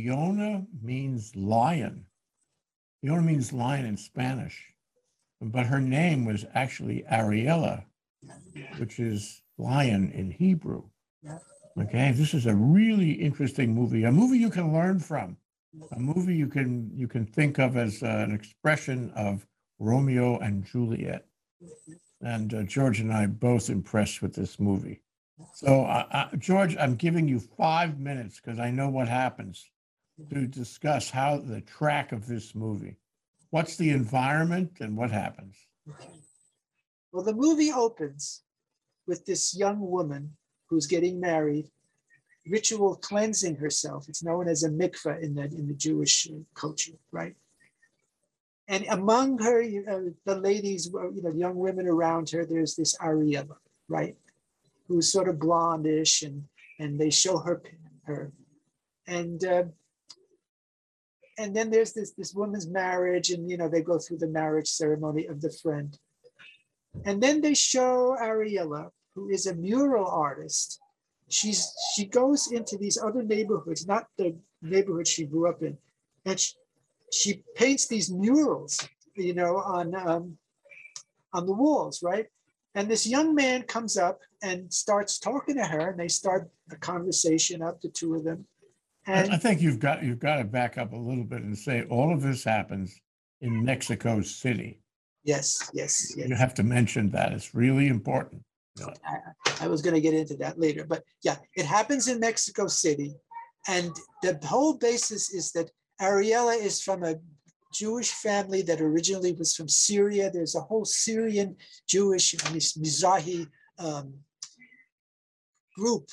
Leona. Means lion. Leona means lion in Spanish, but her name was actually Ariella, which is lion in Hebrew. Okay, this is a really interesting movie, a movie you can learn from, a movie you can you can think of as uh, an expression of Romeo and Juliet. And uh, George and I both impressed with this movie. So, uh, uh, George, I'm giving you five minutes because I know what happens to discuss how the track of this movie. What's the environment and what happens? Well, the movie opens with this young woman who's getting married, ritual cleansing herself. It's known as a mikveh in the in the Jewish uh, culture, right? And among her, know, the ladies, uh, you know, young women around her, there's this Ariella, right, who's sort of blondish, and and they show her her, and uh, and then there's this this woman's marriage, and you know they go through the marriage ceremony of the friend, and then they show Ariella, who is a mural artist. She's she goes into these other neighborhoods, not the neighborhood she grew up in, and she, she paints these murals, you know, on um, on the walls, right? And this young man comes up and starts talking to her, and they start a conversation up, the two of them. I I think you've got you've got to back up a little bit and say all of this happens in Mexico City. yes, yes, yes. You have to mention that. It's really important. I was going to get into that later, but yeah, it happens in Mexico City. And the whole basis is that Ariella is from a Jewish family that originally was from Syria. There's a whole Syrian Jewish Miz- Mizrahi um, group.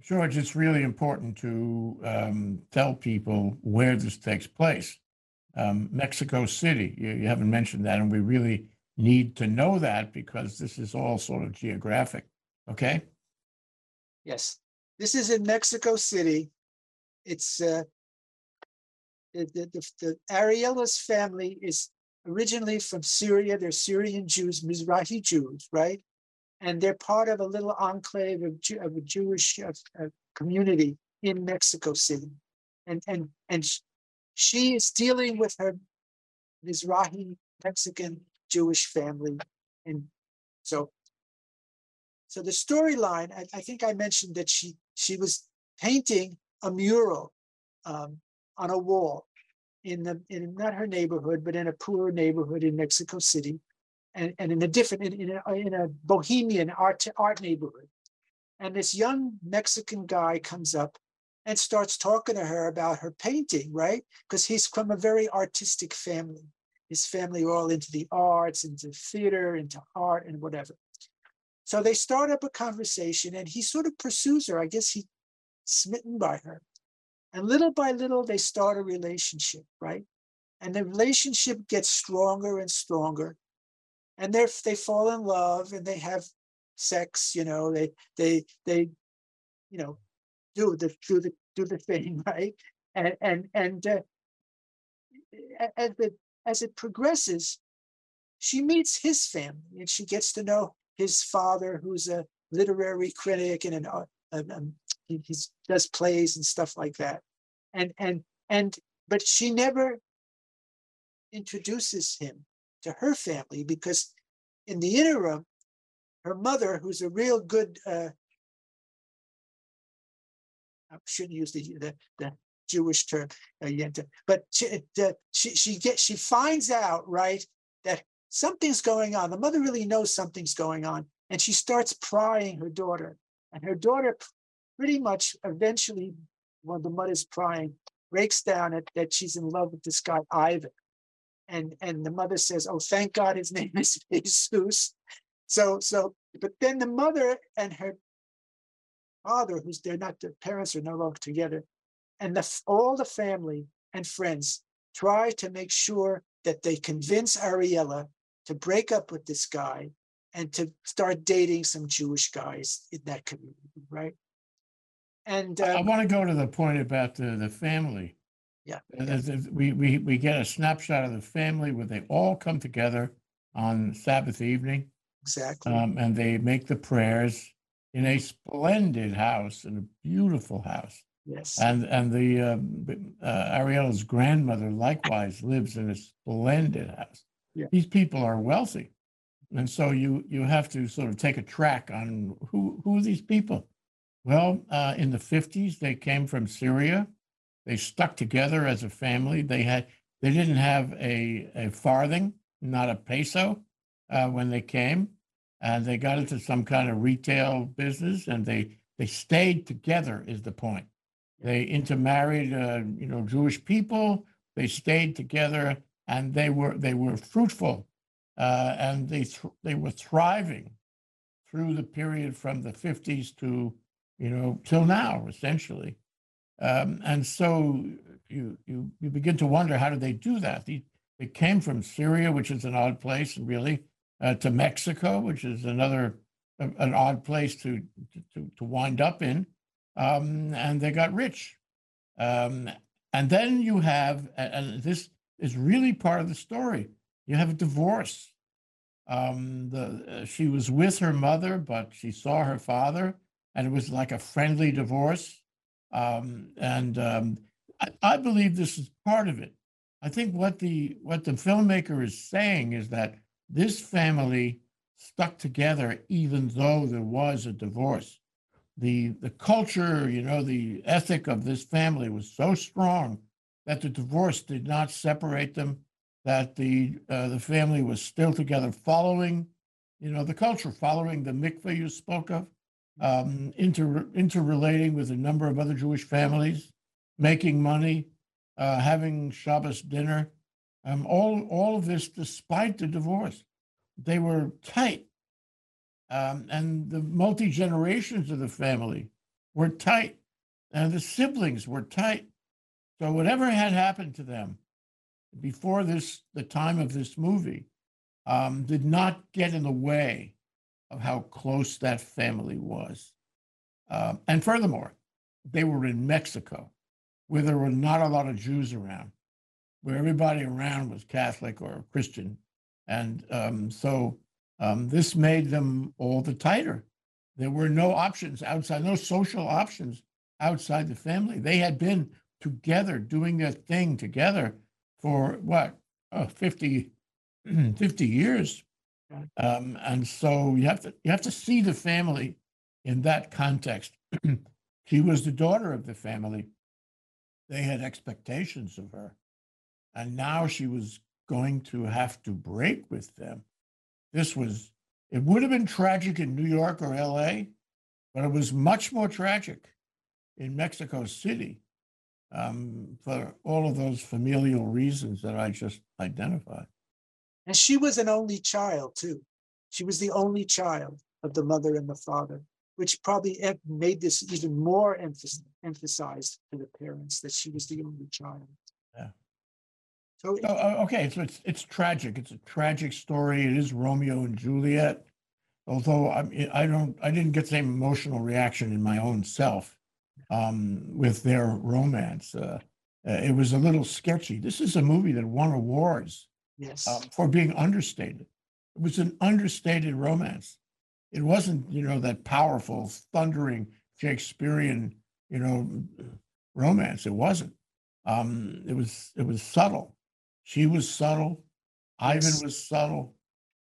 George, it's really important to um, tell people where this takes place. Um, Mexico City, you, you haven't mentioned that, and we really need to know that because this is all sort of geographic. Okay. Yes, this is in Mexico City. It's uh, the, the, the, the Ariella's family is originally from Syria. They're Syrian Jews, Mizrahi Jews, right? And they're part of a little enclave of, Jew, of a Jewish community in Mexico City. And, and, and she is dealing with her Mizrahi Mexican Jewish family. And so so the storyline, I, I think I mentioned that she she was painting a mural um, on a wall in the in not her neighborhood, but in a poor neighborhood in Mexico City, and, and in a different in, in a in a bohemian art art neighborhood. And this young Mexican guy comes up and starts talking to her about her painting, right? Because he's from a very artistic family. His family are all into the arts, into theater, into art, and whatever. So they start up a conversation and he sort of pursues her. I guess he's smitten by her. And little by little, they start a relationship, right? And the relationship gets stronger and stronger. And they they fall in love and they have sex, you know, they they they, you know, do the do the do the thing, right? And and and uh, as it as it progresses, she meets his family and she gets to know his father, who's a literary critic and an uh, um, he he's, does plays and stuff like that. And and and but she never introduces him to her family because in the interim, her mother, who's a real good uh, I shouldn't use the the, the Jewish term, uh, yenta, but she, uh, she she gets she finds out right that something's going on. The mother really knows something's going on, and she starts prying her daughter. And her daughter pretty much eventually, when the mother's prying, breaks down at, that she's in love with this guy, Ivan. And and the mother says, Oh, thank God his name is Jesus. So so but then the mother and her father, who's they're not their parents are no longer together, and the, all the family and friends try to make sure that they convince Ariella to break up with this guy and to start dating some Jewish guys in that community, right? And I um, want to go to the point about the, the family. Yeah, there's- there's- We, we, we get a snapshot of the family where they all come together on Sabbath evening exactly, um, and they make the prayers in a splendid house, in a beautiful house. Yes. And and the b- uh, Ariella's grandmother likewise lives in a splendid house. Yeah. These people are wealthy, and so you you have to sort of take a track on who who are these people. Well, uh, in the fifties, they came from Syria. They stuck together as a family. They had they didn't have a a farthing, not a peso, uh, when they came, and they got into some kind of retail business, and they they stayed together. Is the point? They intermarried, uh, you know, Jewish people. They stayed together, and they were they were fruitful, uh, and they thr they were thriving through the period from the fifties to you know till now, essentially. Um, and so you you you begin to wonder how did they do that? They, they came from Syria, which is an odd place, really, uh, to Mexico, which is another a- an odd place to to to wind up in um, and they got rich. Um, and then you have, and this is really part of the story. You have a divorce. Um, the uh, she was with her mother, but she saw her father, and it was like a friendly divorce. Um, and um, I, I believe this is part of it. I think what the what the filmmaker is saying is that this family stuck together even though there was a divorce the the culture, you know, the ethic of this family was so strong that the divorce did not separate them. That the uh, the family was still together, following, you know, the culture, following the mikveh you spoke of, um, inter interrelating with a number of other Jewish families, making money, uh, having Shabbos dinner, um, all all of this despite the divorce, they were tight. Um, and the multi generations of the family were tight, and the siblings were tight. So whatever had happened to them before this, the time of this movie, um, did not get in the way of how close that family was. Um, and furthermore, they were in Mexico, where there were not a lot of Jews around, where everybody around was Catholic or Christian, and um, so um, this made them all the tighter. There were no options outside, no social options outside the family. They had been together doing their thing together for what, uh, 50, 50 years. Um, and so you have to you have to see the family in that context. she was the daughter of the family. They had expectations of her. And now she was going to have to break with them this was, it would have been tragic in New York or LA, but it was much more tragic in Mexico City um, for all of those familial reasons that I just identified. And she was an only child too. She was the only child of the mother and the father, which probably made this even more emphasized to the parents that she was the only child. Yeah. So So, uh, okay, so it's it's tragic. It's a tragic story. It is Romeo and Juliet. Although I I don't I didn't get the same emotional reaction in my own self um, with their romance. Uh, uh, it was a little sketchy. This is a movie that won awards yes, um, for being understated. It was an understated romance. It wasn't, you know, that powerful, thundering Shakespearean, you know, romance. It wasn't. Um, it was. It was subtle. She was subtle. Ivan was subtle.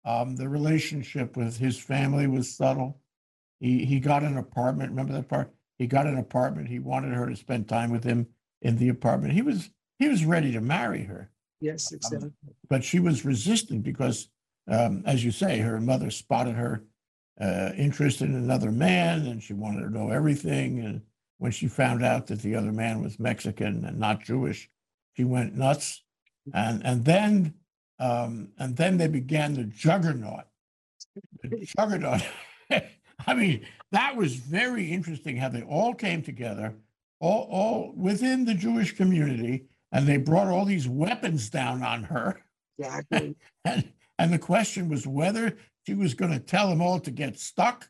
Um, the relationship with his family was subtle. He he got an apartment. Remember that part? He got an apartment. He wanted her to spend time with him in the apartment. He was he was ready to marry her yes, exactly. but she was resistant because, um, as you say, her mother spotted her uh, interest in another man, and she wanted to know everything. And when she found out that the other man was Mexican and not Jewish, she went nuts. And and then um, and then they began the juggernaut. The juggernaut. I mean, that was very interesting how they all came together, all all within the Jewish community, and they brought all these weapons down on her. Exactly. And, and the question was whether she was going to tell them all to get stuck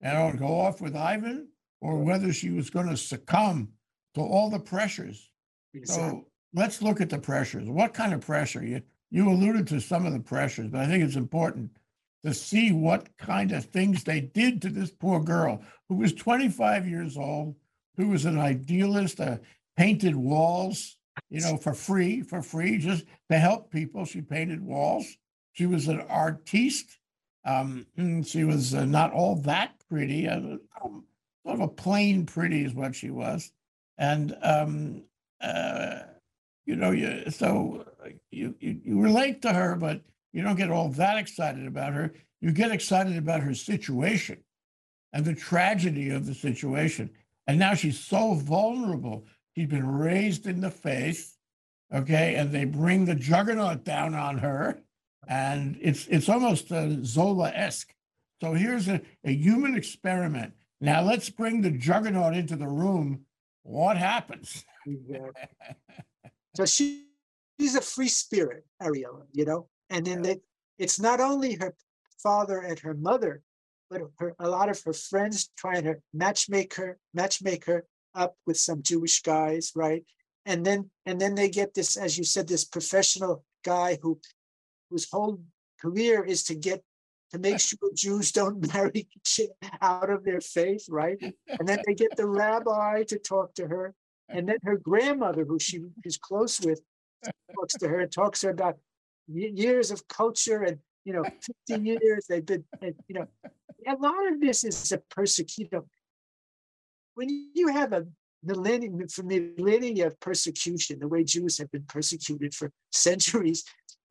and go off with Ivan, or whether she was going to succumb to all the pressures. exactly. So let's look at the pressures. What kind of pressure? You you alluded to some of the pressures, but I think it's important to see what kind of things they did to this poor girl who was 25 years old, who was an idealist, uh, painted walls, you know, for free, for free, just to help people. She painted walls. She was an artiste. Um, mm, she was uh, not all that pretty, uh, um, sort of a plain pretty is what she was. And, um, uh, you know, you, so uh, you, you, you relate to her, but you don't get all that excited about her. You get excited about her situation and the tragedy of the situation. And now she's so vulnerable. She's been raised in the faith, okay, and they bring the juggernaut down on her, and it's it's almost uh, Zola-esque. So here's a, a human experiment. Now let's bring the juggernaut into the room. What happens? Exactly. So she, she's a free spirit, Ariella, you know? And then they, it's not only her father and her mother, but her, a lot of her friends trying to matchmake her, matchmake her up with some Jewish guys, right? And then, and then they get this, as you said, this professional guy who, whose whole career is to get, to make sure Jews don't marry out of their faith, right? And then they get the rabbi to talk to her. And then her grandmother, who she is close with, talks to her and talks to her about years of culture and you know 50 years they've been and, you know a lot of this is a persecution when you have a millennium from millennia of persecution the way jews have been persecuted for centuries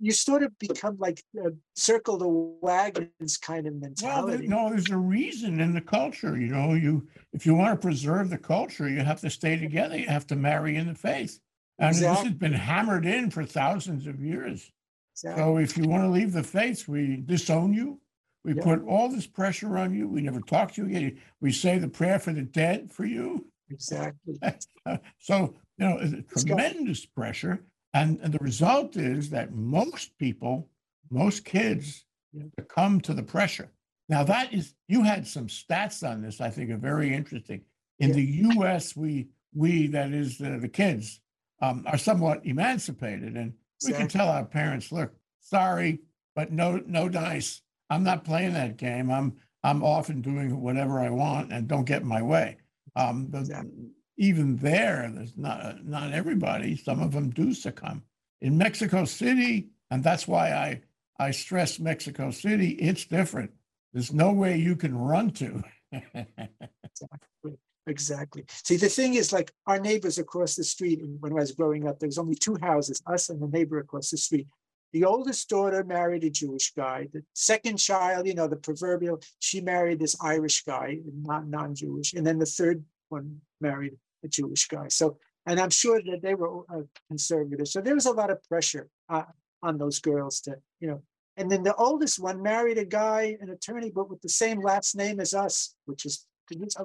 you sort of become like a circle the wagons kind of mentality. Well, no, there's a reason in the culture, you know, you, if you want to preserve the culture, you have to stay together, you have to marry in the faith. And this has been hammered in for thousands of years. So, So if you want to leave the faith, we disown you. We Yeah. put all this pressure on you. We never talk to you again. We say the prayer for the dead for you. exactly Uh, So, you know, it's a It's tremendous pressure. And, and the result is that most people, most kids Yeah. succumb to the pressure. Now, that is, you had some stats on this, I think are very interesting. In Yeah. the US, we, we, that is uh, the kids, um, are somewhat emancipated and we can tell our parents, look, sorry, but no, no dice. I'm not playing that game. I'm, I'm off and doing whatever I want and don't get in my way. Um, but Exactly. even there, there's not, not everybody, some of them do succumb. In Mexico City, and that's why I, I stress Mexico City, it's different. There's no way you can run to. Exactly. Exactly. See, the thing is, like our neighbors across the street, when I was growing up, there was only two houses, us and the neighbor across the street. The oldest daughter married a Jewish guy. The second child, you know, the proverbial, she married this Irish guy, not non-Jewish. And then the third one married a Jewish guy. So, and I'm sure that they were uh, conservative. So there was a lot of pressure uh, on those girls to, you know, and then the oldest one married a guy, an attorney, but with the same last name as us, which is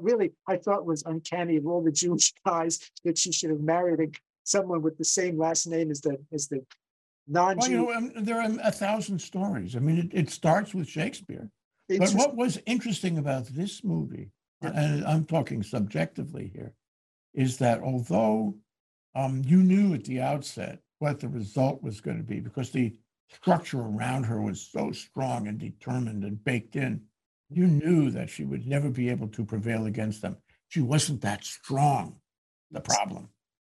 really I thought was uncanny of all the Jewish guys that she should have married someone with the same last name as the as the Well, you know, um, there are a thousand stories. I mean, it, it starts with Shakespeare. But what was interesting about this movie, Yeah. and I'm talking subjectively here, is that although um, you knew at the outset what the result was going to be, because the structure around her was so strong and determined and baked in, you knew that she would never be able to prevail against them. She wasn't that strong. The problem,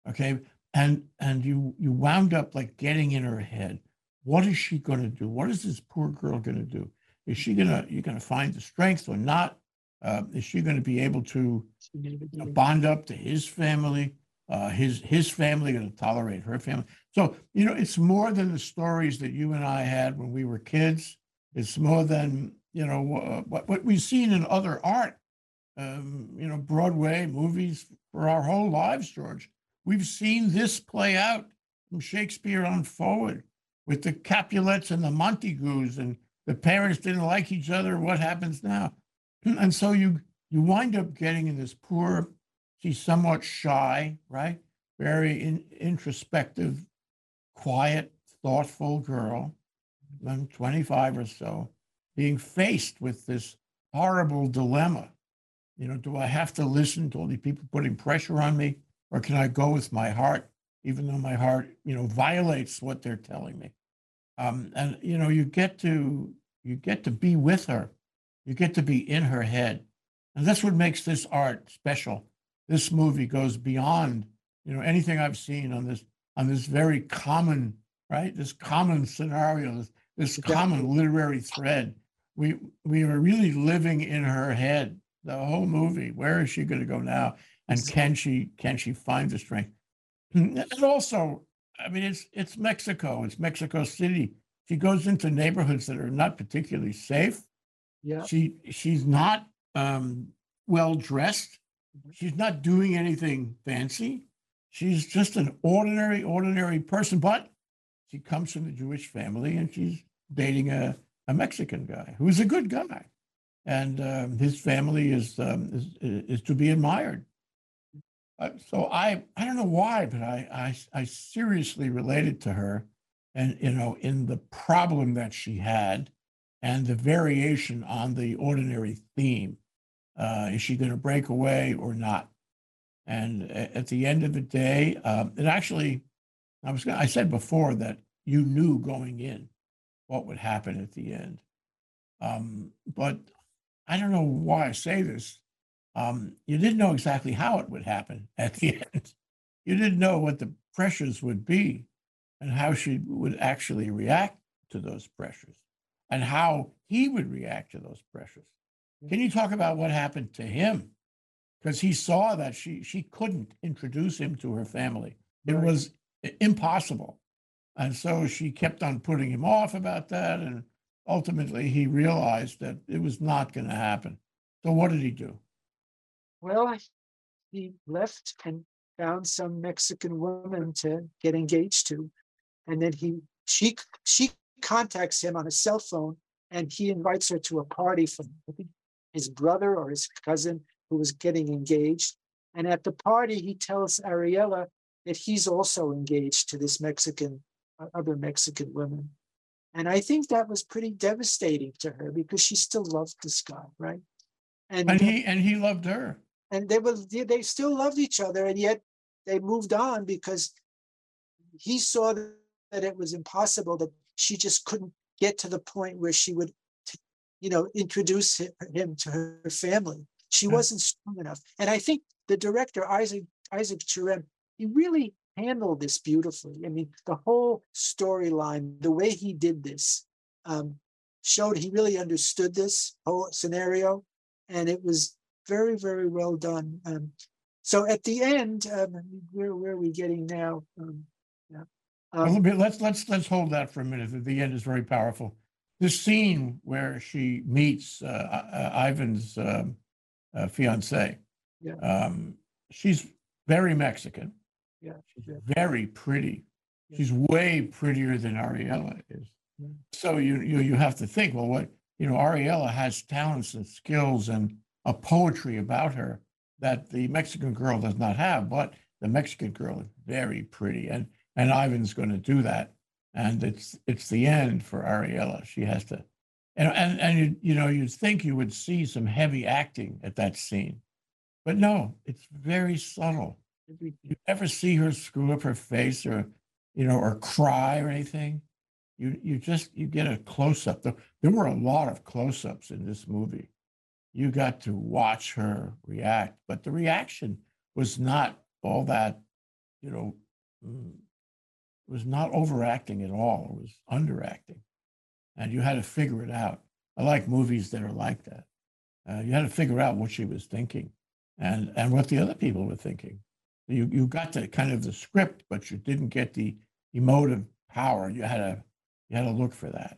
okay, and and you you wound up like getting in her head. What is she going to do? What is this poor girl going to do? Is she gonna you're gonna find the strength or not? Uh, is she going to be able to you know, bond up to his family? Uh, his his family going to tolerate her family? So you know, it's more than the stories that you and I had when we were kids. It's more than you know uh, what what we've seen in other art. Um, you know, Broadway movies for our whole lives, George. We've seen this play out from Shakespeare on forward with the Capulets and the Montagues, and the parents didn't like each other. What happens now? And so you you wind up getting in this poor, she's somewhat shy, right? Very in, introspective, quiet, thoughtful girl, um, 25 or so, being faced with this horrible dilemma. You know, do I have to listen to all these people putting pressure on me, or can I go with my heart, even though my heart, you know, violates what they're telling me? Um, and you know, you get to you get to be with her, you get to be in her head, and that's what makes this art special. this movie goes beyond, you know, anything I've seen on this on this very common, right? This common scenario, this, this common literary thread. We we are really living in her head the whole movie. Where is she going to go now? And can she can she find the strength? And also, I mean, it's it's Mexico. It's Mexico City. She goes into neighborhoods that are not particularly safe. Yeah, She she's not um, well dressed. She's not doing anything fancy. She's just an ordinary, ordinary person. But she comes from a Jewish family, and she's dating a, a Mexican guy who's a good guy, and um, his family is um, is is to be admired. So I I don't know why, but I, I I seriously related to her, and you know, in the problem that she had, and the variation on the ordinary theme. Uh, is she going to break away or not? And at the end of the day, um, it actually, I was gonna, I said before that you knew going in what would happen at the end. Um, but I don't know why I say this. Um, you didn't know exactly how it would happen at the end. You didn't know what the pressures would be and how she would actually react to those pressures and how he would react to those pressures. Can you talk about what happened to him? Because he saw that she she couldn't introduce him to her family. It was impossible. And so she kept on putting him off about that. And ultimately he realized that it was not going to happen. So what did he do? Well, he left and found some Mexican woman to get engaged to. And then he, she, she contacts him on a cell phone and he invites her to a party for his brother or his cousin who was getting engaged. And at the party, he tells Ariella that he's also engaged to this Mexican, uh, other Mexican woman. And I think that was pretty devastating to her because she still loved this guy, right? And uh, he and he loved her. And they were they still loved each other and yet they moved on because he saw that it was impossible that she just couldn't get to the point where she would you know introduce him to her family. She Yeah. wasn't strong enough. And i think the director isaac isaac Cherem, he really handled this beautifully. I mean the whole storyline the way he did this um, showed he really understood this whole scenario and it was very, very well done. Um, so at the end, um, where, where are we getting now? Um, yeah. A little Um, bit. Let's let's let's hold that for a minute. The end is very powerful. This scene where she meets uh, uh, Ivan's um, uh, fiance. Yeah. Um, she's very Mexican. Yeah, She's very pretty. Yeah. She's way prettier than Ariella is. Yeah. So you you you have to think. Well, what you know, Ariella has talents and skills and a poetry about her that the Mexican girl does not have. But the Mexican girl is very pretty, and and Ivan's going to do that. And it's it's the end for Ariella. She has to, and and and you you know you'd think you would see some heavy acting at that scene, but no, it's very subtle. You never see her screw up her face or you know or cry or anything? You you just you get a close up. There, there were a lot of close ups in this movie. You got to watch her react, but the reaction was not all that, you know, mm, was not overacting at all. It was underacting, and you had to figure it out. I like movies that are like that. Uh, you had to figure out what she was thinking, and and what the other people were thinking. You you got the kind of the script, but you didn't get the emotive power. You had to you had to look for that,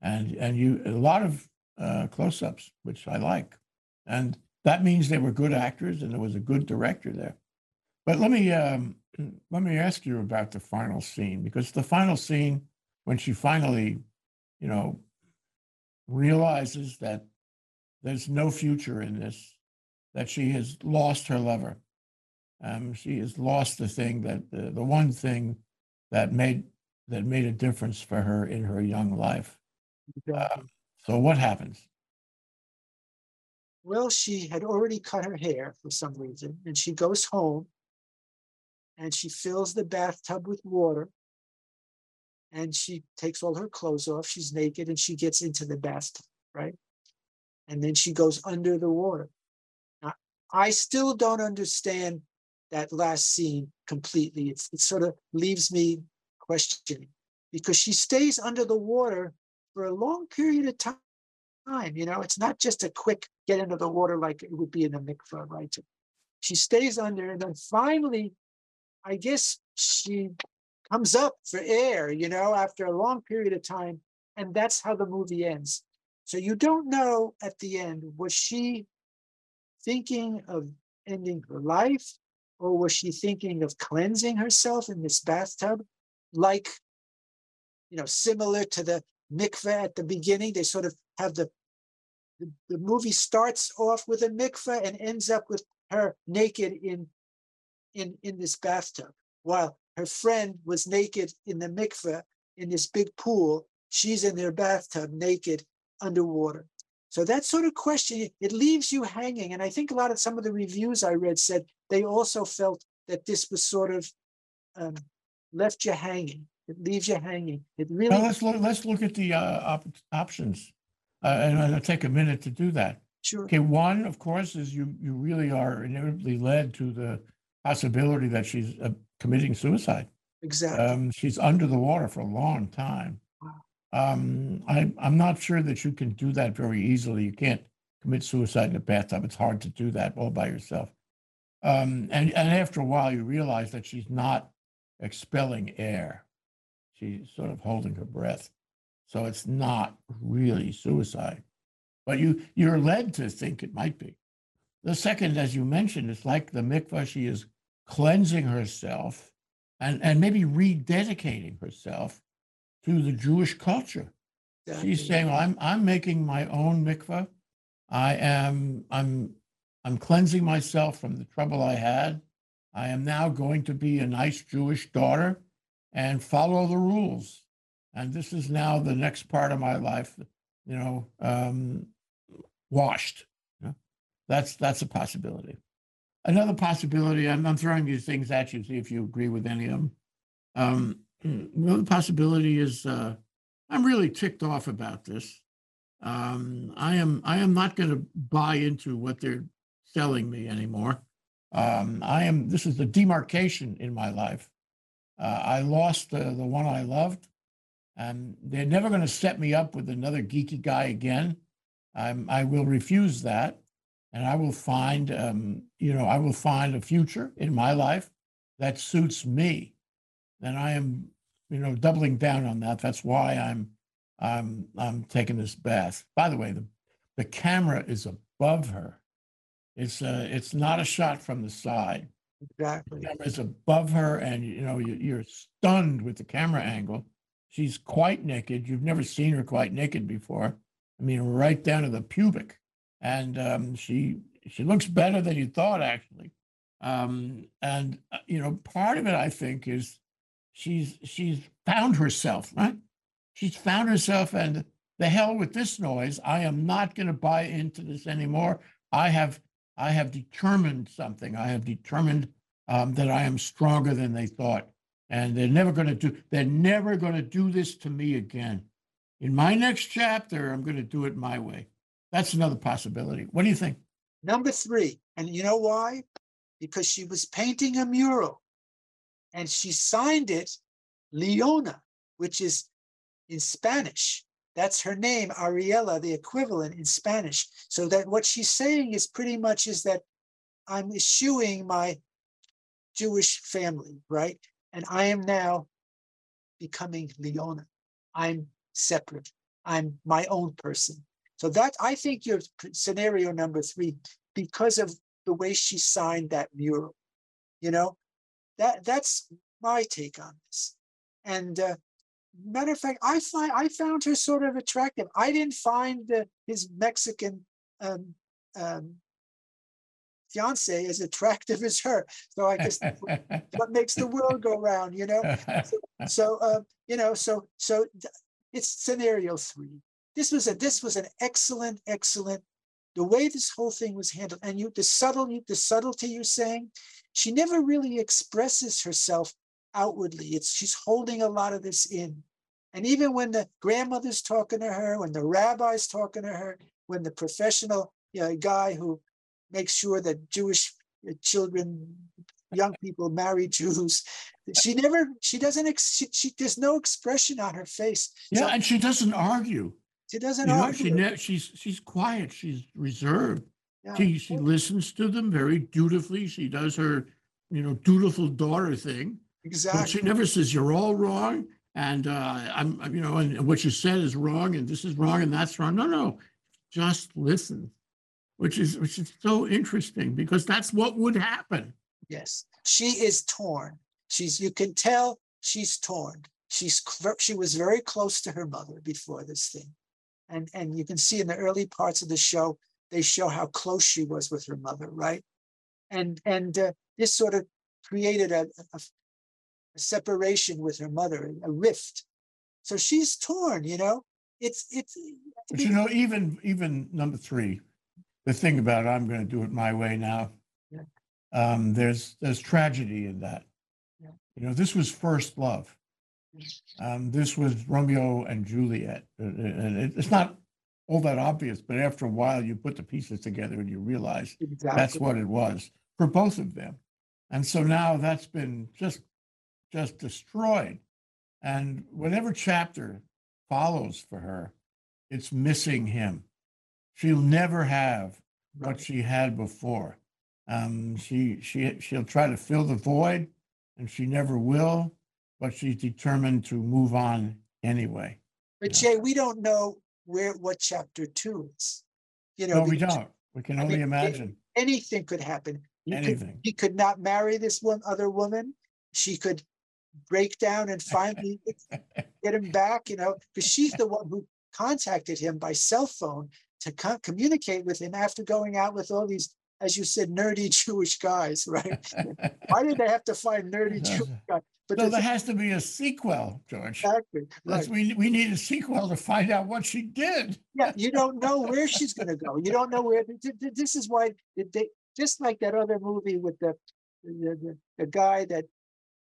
and and you a lot of uh, close-ups, which I like, and that means they were good actors and there was a good director there. But let me um, let me ask you about the final scene because the final scene when she finally, you know, realizes that there's no future in this, that she has lost her lover. Um, she has lost the thing that the, one thing that made that made a difference for her in her young life. So what happens? Well, she had already cut her hair for some reason, and she goes home and she fills the bathtub with water. And she takes all her clothes off. She's naked and she gets into the bathtub, right? And then she goes under the water. Now, I still don't understand that last scene completely. It's, it sort of leaves me questioning because she stays under the water for a long period of time. You know, it's not just a quick get into the water like it would be in a mikvah, right? She stays under, and then finally, I guess she comes up for air, you know, after a long period of time. And that's how the movie ends. So you don't know at the end, was she thinking of ending her life? Or was she thinking of cleansing herself in this bathtub? Like, you know, similar to the mikveh at the beginning, they sort of have the, the, the movie starts off with a mikveh and ends up with her naked in, in, in this bathtub. While her friend was naked in the mikveh in this big pool, she's in their bathtub naked underwater. So that sort of question, it leaves you hanging. And I think a lot of some of the reviews I read said they also felt that this was sort of um, left you hanging. It leaves you hanging. It really. Now, let's look, let's look at the uh, op- options. Uh, and I'll take a minute to do that. Sure. Okay, one, of course, is you, you really are inevitably led to the possibility that she's uh, committing suicide. Exactly. Um, she's under the water for a long time. Um, I, I'm not sure that you can do that very easily. You can't commit suicide in a bathtub. It's hard to do that all by yourself. Um, and, and after a while, you realize that she's not expelling air. She's sort of holding her breath. So it's not really suicide. But you, you're led to think it might be. The second, as you mentioned, it's like the mikvah, she is cleansing herself and, and maybe rededicating herself to the Jewish culture. She's saying, well, I'm I'm making my own mikvah. I am I'm I'm cleansing myself from the trouble I had. I am now going to be a nice Jewish daughter and follow the rules. And this is now the next part of my life, you know, um, washed. That's that's a possibility. Another possibility, I'm, I'm throwing these things at you, see if you agree with any of them. Um, another possibility is uh, I'm really ticked off about this. Um, I am I am not going to buy into what they're selling me anymore. Um, I am. This is the demarcation in my life. Uh, I lost uh, the one I loved, and they're never going to set me up with another geeky guy again. I'm, I will refuse that, and I will find, um, you know, I will find a future in my life that suits me. And I am, you know, doubling down on that. That's why I'm, I'm, I'm taking this bath. By the way, the, the camera is above her. It's uh, it's not a shot from the side. Exactly. Is above her, and you know you, you're stunned with the camera angle. She's quite naked. You've never seen her quite naked before. I mean, right down to the pubic, and um, she she looks better than you thought, actually. Um, and uh, you know, part of it, I think, is she's she's found herself, right? She's found herself, and the hell with this noise. I am not going to buy into this anymore. I have I have determined something. I have determined um, that I am stronger than they thought, and they're never going to do. They're never going to do this to me again. In my next chapter, I'm going to do it my way. That's another possibility. What do you think? Number three, and you know why? Because she was painting a mural and she signed it Leona, which is in Spanish. That's her name, Ariella, the equivalent in Spanish. So that what she's saying is pretty much is that I'm eschewing my Jewish family, right? And I am now becoming Leona. I'm separate. I'm my own person. So that I think your scenario number three, because of the way she signed that mural, you know, that that's my take on this. And uh, matter of fact, I find I found her sort of attractive. I didn't find uh, his Mexican um, um, fiance as attractive as her. So I guess what what makes the world go round, you know. So uh, you know, so so it's scenario three. This was a this was an excellent, excellent. The way this whole thing was handled, and you the subtle the subtlety you're saying, she never really expresses herself outwardly. It's she's holding a lot of this in. And even when the grandmother's talking to her, when the rabbi's talking to her, when the professional you know, guy who makes sure that Jewish uh, children, young people marry Jews. She never, she doesn't, ex- she, she, there's no expression on her face. So Yeah, and she doesn't argue. She doesn't You know, she argue. ne- she's she's quiet. She's reserved. Yeah. She she listens to them very dutifully. She does her, you know, dutiful daughter thing. Exactly. she never says you're all wrong and uh, I'm you know and what you said is wrong and this is wrong and that's wrong. No, no, just listen, which is which is so interesting because that's what would happen. Yes, she is torn. She's, you can tell she's torn. She's, she was very close to her mother before this thing. And, and you can see in the early parts of the show, they show how close she was with her mother, right? And, and uh, this sort of created a, a separation with her mother, a rift. So she's torn, you know? It's, it's. But you know, even even number three, the thing about I'm going to do it my way now. Yeah. Um, there's there's tragedy in that. Yeah. You know, this was first love. Um, this was Romeo and Juliet, Uh, uh, and it's not all that obvious, but after a while, you put the pieces together and you realize that's what it was for both of them. And so now that's been just just destroyed. And whatever chapter follows for her, it's missing him. She'll never have what she had before. Um, she she she'll try to fill the void, and she never will. But she's determined to move on anyway. But. Jay, we don't know where, what chapter two is. You know, No, we don't. We can I only mean, imagine anything could happen. Could, anything. he could not marry this one other woman. She could break down and finally get him back, you know, because she's the one who contacted him by cell phone to co- communicate with him after going out with all these, as you said, nerdy Jewish guys, right? Why did they have to find nerdy Jewish guys? But So there thing- has to be a sequel, George. exactly, right. we, we need a sequel to find out what she did. Yeah, you don't know where she's gonna go. You don't know where, th- th- th- this is why, th- they, just like that other movie with the, the, the, the guy that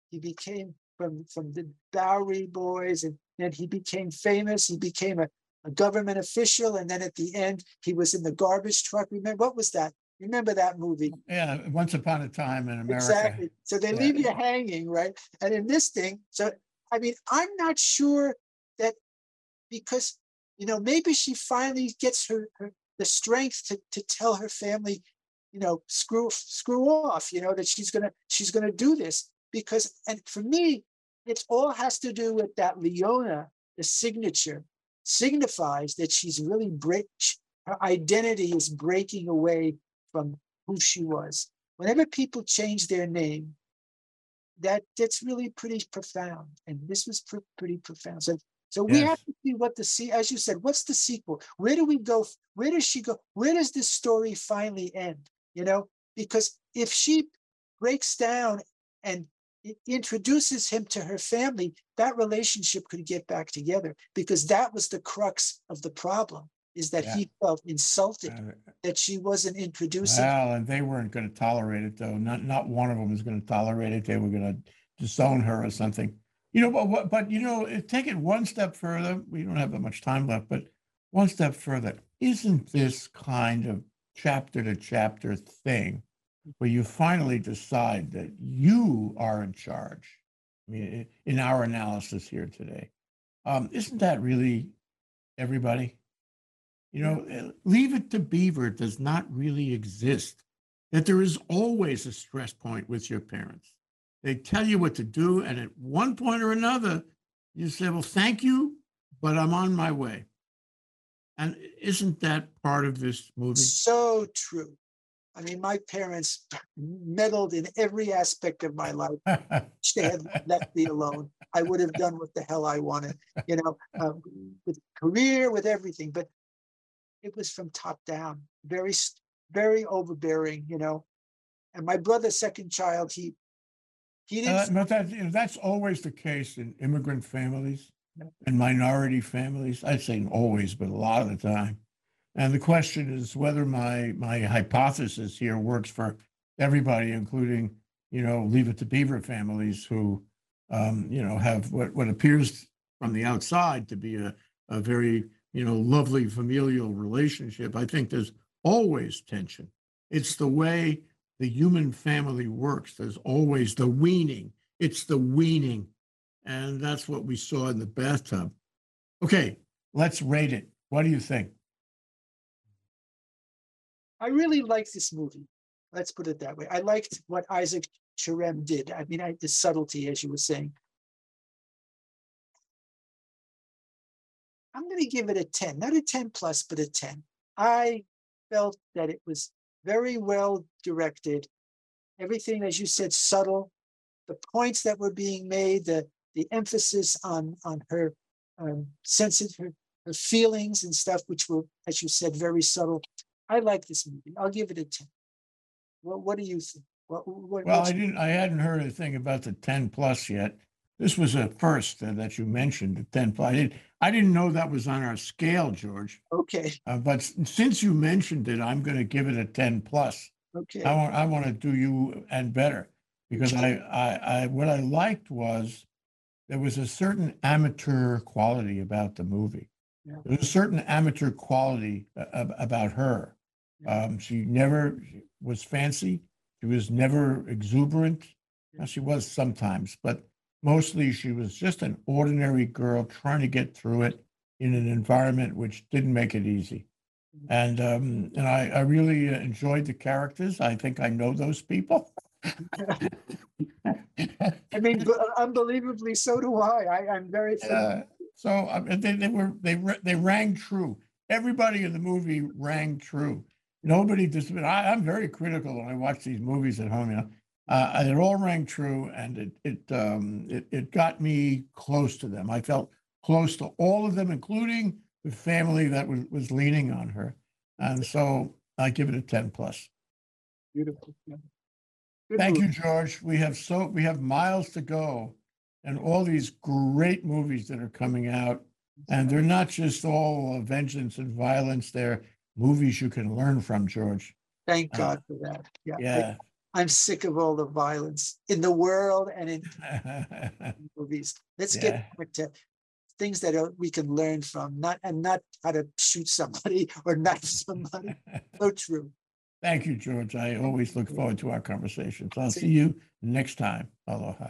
he became from, from the Bowery Boys and then he became famous, he became a, a government official, and then at the end, he was in the garbage truck. Remember, what was that? Remember that movie? Yeah, once upon a time in America. Exactly. So they Yeah. leave you hanging, right? And in this thing, so I mean, I'm not sure that because you know maybe she finally gets her, her the strength to to tell her family, you know, screw screw off, you know, that she's gonna she's gonna do this because and for me, it all has to do with that Leona, the signature signifies that she's really break her identity is breaking away from who she was whenever people change their name, that that's really pretty profound. And this was pr- pretty profound. So, so we Yes. have to see what the see, as you said, what's the sequel? Where do we go? Where does she go? Where does this story finally end? You know, because if she breaks down and introduces him to her family, that relationship could get back together because that was the crux of the problem is that Yeah. he felt insulted Uh, that she wasn't introducing Well, and they weren't going to tolerate it though. Not not one of them was going to tolerate it. They were going to disown her or something. You know, but? But you know, take it one step further. We don't have that much time left, but one step further. Isn't this kind of chapter to chapter thing where you finally decide that you are in charge? I mean, in our analysis here today, um, isn't that really everybody? You know, uh, leave it to Beaver does not really exist. That there is always a stress point with your parents. They tell you what to do, and at one point or another, you say, Well, thank you, but I'm on my way. And isn't that part of this movie? So true. I mean, my parents meddled in every aspect of my life. Wish They had left me alone. I would have done what the hell I wanted, you know, uh, with career, with everything. But it was from top down, very, very overbearing, you know. And my brother, second child, he he Uh, didn't. but that, you know, that's always the case in immigrant families and minority families. I'd say always, but a lot of the time. And the question is whether my my hypothesis here works for everybody, including you know, leave it to Beaver families who, um, you know, have what what appears from the outside to be a a very you know lovely familial relationship. I think there's always tension It's the way the human family works. There's always the weaning. It's the weaning. And that's what we saw in the bathtub. Okay, let's rate it. What do you think? I really liked this movie. Let's put it that way. I liked what Isaac Cherem did. I mean, I, the subtlety, as you were saying. I'm going to give it a 10, not a 10 plus, but a 10. I felt that it was very well directed. Everything, as you said, subtle. The points that were being made, the the emphasis on on her um, sensitive her, her feelings and stuff, which were, as you said, very subtle. I like this movie. I'll give it a 10. What what do you think? What, what, Well, I didn't, I hadn't heard a thing about the ten plus yet. This was a first uh, that you mentioned, the ten plus. I didn't, I didn't know that was on our scale, George. okay, Uh, but since you mentioned it, I'm going to give it a ten plus. okay. I want, I want to do you and better because I, I, I, what I liked was there was a certain amateur quality about the movie. Yeah. There was a certain amateur quality ab- about her. Um, she never was fancy. She was never exuberant. Now, she was sometimes, but mostly she was just an ordinary girl trying to get through it in an environment which didn't make it easy. Mhm. And um, and I, I really uh, enjoyed the characters. I think I know those people. I mean, unbelievably, so do I. I I'm very. Uh, so I mean, they, they were they they rang true. Everybody in the movie rang true. Nobody just. I, I'm very critical when I watch these movies at home. You know, uh, it all rang true, and it it um it, it got me close to them. I felt close to all of them, including the family that was was leaning on her, and so I give it a ten plus. beautiful. yeah. Thank you. George. We have so, we have miles to go and all these great movies that are coming out. And they're not just all uh, vengeance and violence. They're movies you can learn from, George. Thank uh, God for that. Yeah. I- Yeah. I'm sick of all the violence in the world and in movies. Let's Yeah. get back to things that are, we can learn from, not and not how to shoot somebody or knife somebody. So true. Thank you, George. I always look forward to our conversations. I'll see you next time. Aloha.